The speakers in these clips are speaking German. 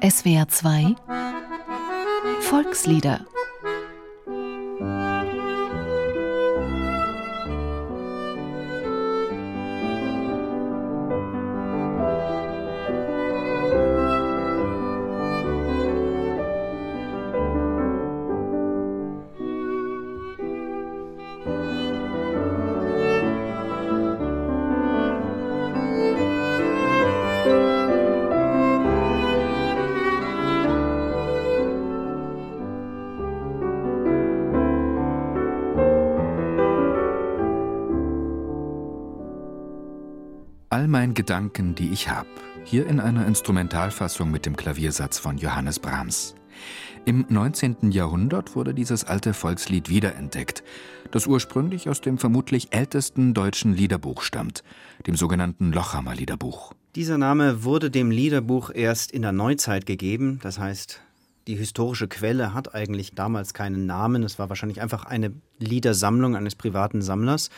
SWR 2 Volkslieder All mein Gedanken, die ich hab, hier in einer Instrumentalfassung mit dem Klaviersatz von Johannes Brahms. Im 19. Jahrhundert wurde dieses alte Volkslied wiederentdeckt, das ursprünglich aus dem vermutlich ältesten deutschen Liederbuch stammt, dem sogenannten Lochhammer Liederbuch. Dieser Name wurde dem Liederbuch erst in der Neuzeit gegeben, das heißt, die historische Quelle hat eigentlich damals keinen Namen, es war wahrscheinlich einfach eine Liedersammlung eines privaten Sammlers.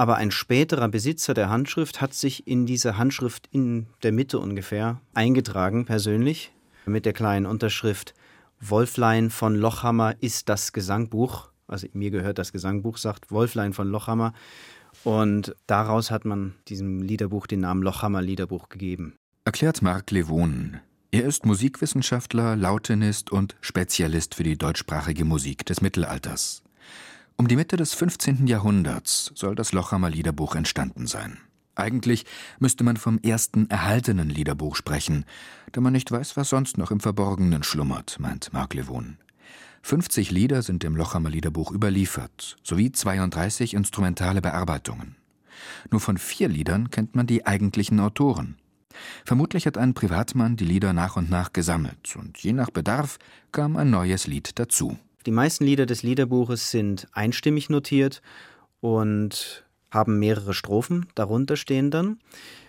Aber ein späterer Besitzer der Handschrift hat sich in diese Handschrift in der Mitte ungefähr eingetragen, persönlich, mit der kleinen Unterschrift Wolflein von Lochhammer ist das Gesangbuch. Also mir gehört das Gesangbuch, sagt Wolflein von Lochhammer. Und daraus hat man diesem Liederbuch den Namen Lochhammer Liederbuch gegeben. Erklärt Marc Levon. Er ist Musikwissenschaftler, Lautenist und Spezialist für die deutschsprachige Musik des Mittelalters. Um die Mitte des 15. Jahrhunderts soll das Lochhammer Liederbuch entstanden sein. Eigentlich müsste man vom ersten erhaltenen Liederbuch sprechen, da man nicht weiß, was sonst noch im Verborgenen schlummert, meint Marc Levon. 50 Lieder sind im Lochhammer Liederbuch überliefert, sowie 32 instrumentale Bearbeitungen. Nur von vier Liedern kennt man die eigentlichen Autoren. Vermutlich hat ein Privatmann die Lieder nach und nach gesammelt, und je nach Bedarf kam ein neues Lied dazu. Die meisten Lieder des Liederbuches sind einstimmig notiert und haben mehrere Strophen darunter stehen dann,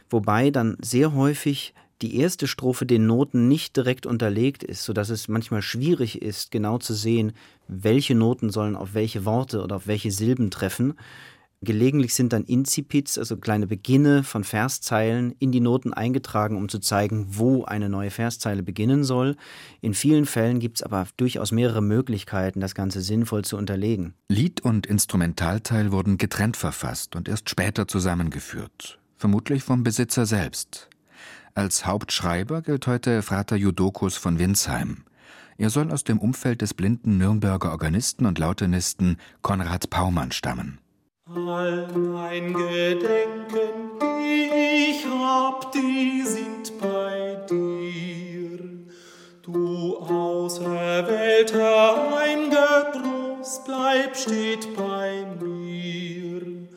wobei dann sehr häufig die erste Strophe den Noten nicht direkt unterlegt ist, sodass es manchmal schwierig ist, genau zu sehen, welche Noten sollen auf welche Worte oder auf welche Silben treffen. Gelegentlich sind dann Incipits, also kleine Beginne von Verszeilen, in die Noten eingetragen, um zu zeigen, wo eine neue Verszeile beginnen soll. In vielen Fällen gibt es aber durchaus mehrere Möglichkeiten, das Ganze sinnvoll zu unterlegen. Lied und Instrumentalteil wurden getrennt verfasst und erst später zusammengeführt, vermutlich vom Besitzer selbst. Als Hauptschreiber gilt heute Frater Judokus von Winsheim. Er soll aus dem Umfeld des blinden Nürnberger Organisten und Lautenisten Konrad Paumann stammen. All mein Gedenken, die ich hab, die sind bei dir. Du auserwählter, ein Getrost, bleib steht bei mir.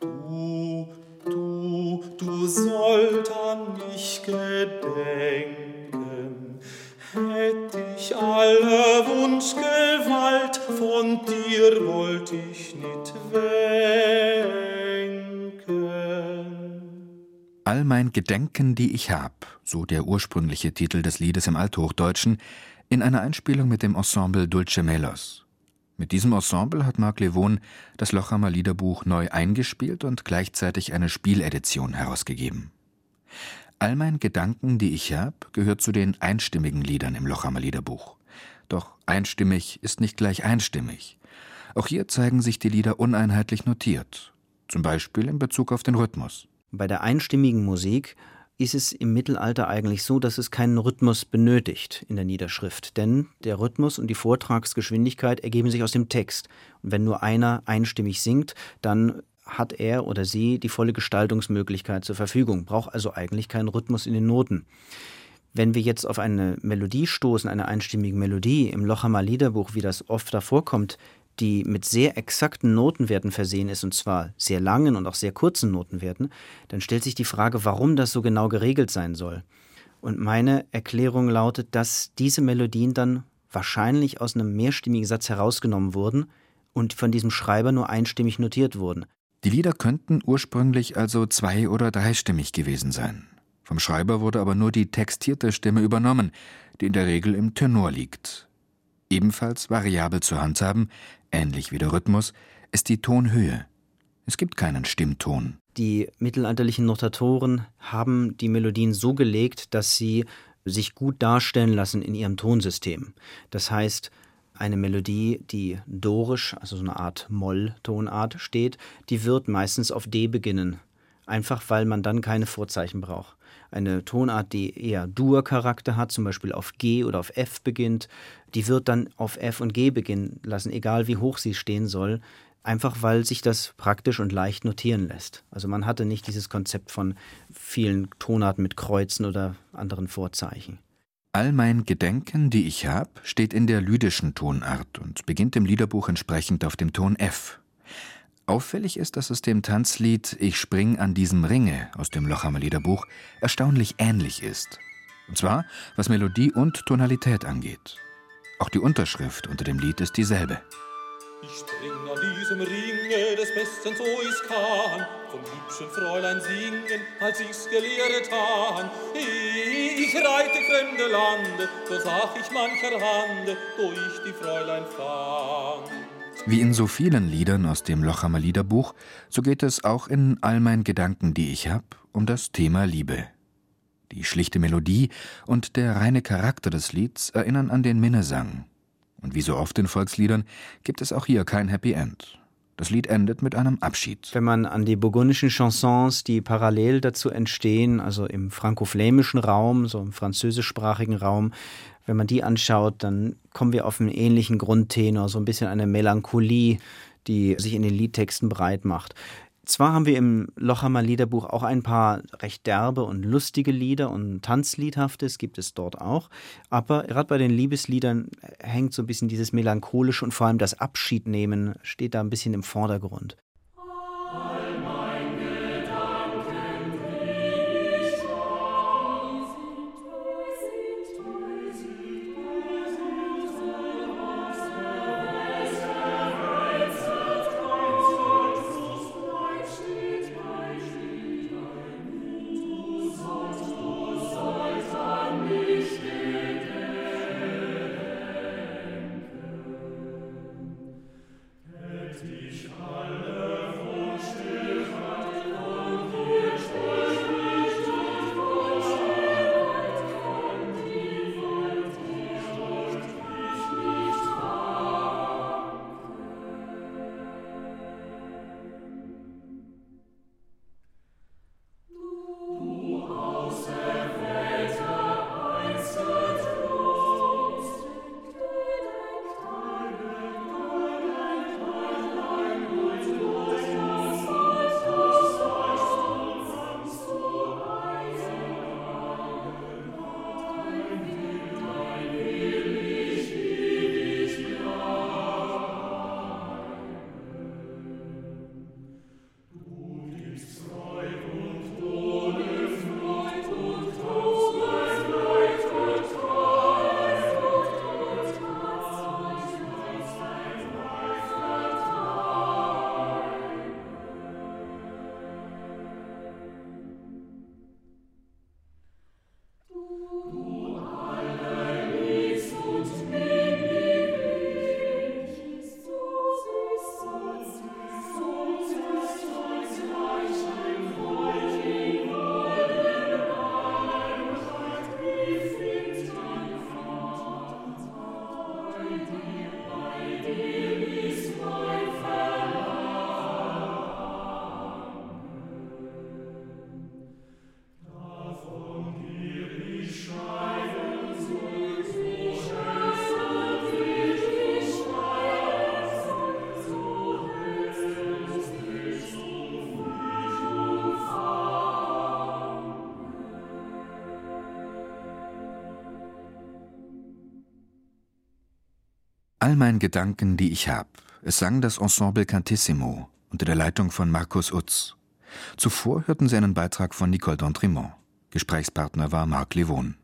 Du, du, du sollt an mich gedenken, hätt ich alle Wunschgewalt, von dir wollt ich. All mein Gedenken, die ich hab, so der ursprüngliche Titel des Liedes im Althochdeutschen, in einer Einspielung mit dem Ensemble Dulce Melos. Mit diesem Ensemble hat Marc Levon das Lochhammer Liederbuch neu eingespielt und gleichzeitig eine Spieledition herausgegeben. All mein Gedanken, die ich hab, gehört zu den einstimmigen Liedern im Lochhammer Liederbuch. Doch einstimmig ist nicht gleich einstimmig. Auch hier zeigen sich die Lieder uneinheitlich notiert, zum Beispiel in Bezug auf den Rhythmus. Bei der einstimmigen Musik ist es im Mittelalter eigentlich so, dass es keinen Rhythmus benötigt in der Niederschrift, denn der Rhythmus und die Vortragsgeschwindigkeit ergeben sich aus dem Text. Und wenn nur einer einstimmig singt, dann hat er oder sie die volle Gestaltungsmöglichkeit zur Verfügung, braucht also eigentlich keinen Rhythmus in den Noten. Wenn wir jetzt auf eine Melodie stoßen, eine einsstimmige Melodie im Lochhammer Liederbuch, wie das oft davor kommt, die mit sehr exakten Notenwerten versehen ist, und zwar sehr langen und auch sehr kurzen Notenwerten, dann stellt sich die Frage, warum das so genau geregelt sein soll. Und meine Erklärung lautet, dass diese Melodien dann wahrscheinlich aus einem mehrstimmigen Satz herausgenommen wurden und von diesem Schreiber nur einstimmig notiert wurden. Die Lieder könnten ursprünglich also zwei- oder dreistimmig gewesen sein. Vom Schreiber wurde aber nur die textierte Stimme übernommen, die in der Regel im Tenor liegt. Ebenfalls variabel zu handhaben, ähnlich wie der Rhythmus, ist die Tonhöhe. Es gibt keinen Stimmton. Die mittelalterlichen Notatoren haben die Melodien so gelegt, dass sie sich gut darstellen lassen in ihrem Tonsystem. Das heißt, eine Melodie, die dorisch, also so eine Art Moll-Tonart steht, die wird meistens auf D beginnen. Einfach weil man dann keine Vorzeichen braucht. Eine Tonart, die eher Dur-Charakter hat, zum Beispiel auf G oder auf F beginnt, die wird dann auf F und G beginnen lassen, egal wie hoch sie stehen soll, einfach weil sich das praktisch und leicht notieren lässt. Also man hatte nicht dieses Konzept von vielen Tonarten mit Kreuzen oder anderen Vorzeichen. All mein Gedenken, die ich hab, steht in der lydischen Tonart und beginnt im Liederbuch entsprechend auf dem Ton F. Auffällig ist, dass es dem Tanzlied Ich spring an diesem Ringe aus dem Lochhammer Liederbuch erstaunlich ähnlich ist. Und zwar, was Melodie und Tonalität angeht. Auch die Unterschrift unter dem Lied ist dieselbe. Ich spring an diesem Ringe des Besten, so ich's kann, vom hübschen Fräulein singen, als ich's gelehrt han. Ich reite fremde Lande, so sag ich mancher Hande, wo ich die Fräulein fand. Wie in so vielen Liedern aus dem Lochhammer Liederbuch, so geht es auch in all meinen Gedanken, die ich hab, um das Thema Liebe. Die schlichte Melodie und der reine Charakter des Lieds erinnern an den Minnesang, und wie so oft in Volksliedern gibt es auch hier kein Happy End. Das Lied endet mit einem Abschied. Wenn man an die burgundischen Chansons, die parallel dazu entstehen, also im franco-flämischen Raum, so im französischsprachigen Raum, wenn man die anschaut, dann kommen wir auf einen ähnlichen Grundtenor, so ein bisschen eine Melancholie, die sich in den Liedtexten breit macht. Zwar haben wir im Lochhammer Liederbuch auch ein paar recht derbe und lustige Lieder und Tanzliedhaftes gibt es dort auch, aber gerade bei den Liebesliedern hängt so ein bisschen dieses melancholische und vor allem das Abschiednehmen steht da ein bisschen im Vordergrund. All mein Gedanken, die ich hab, es sang das Ensemble Cantissimo unter der Leitung von Markus Utz. Zuvor hörten sie einen Beitrag von Nicole D'Entremont. Gesprächspartner war Marc Levon.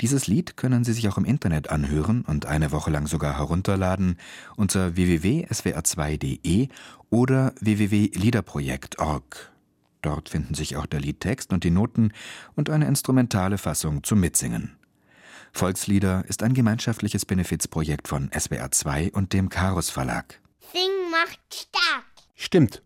Dieses Lied können Sie sich auch im Internet anhören und eine Woche lang sogar herunterladen unter www.swr2.de oder www.liederprojekt.org. Dort finden sich auch der Liedtext und die Noten und eine instrumentale Fassung zum Mitsingen. Volkslieder ist ein gemeinschaftliches Benefizprojekt von SWR2 und dem Karus Verlag. Sing macht stark. Stimmt.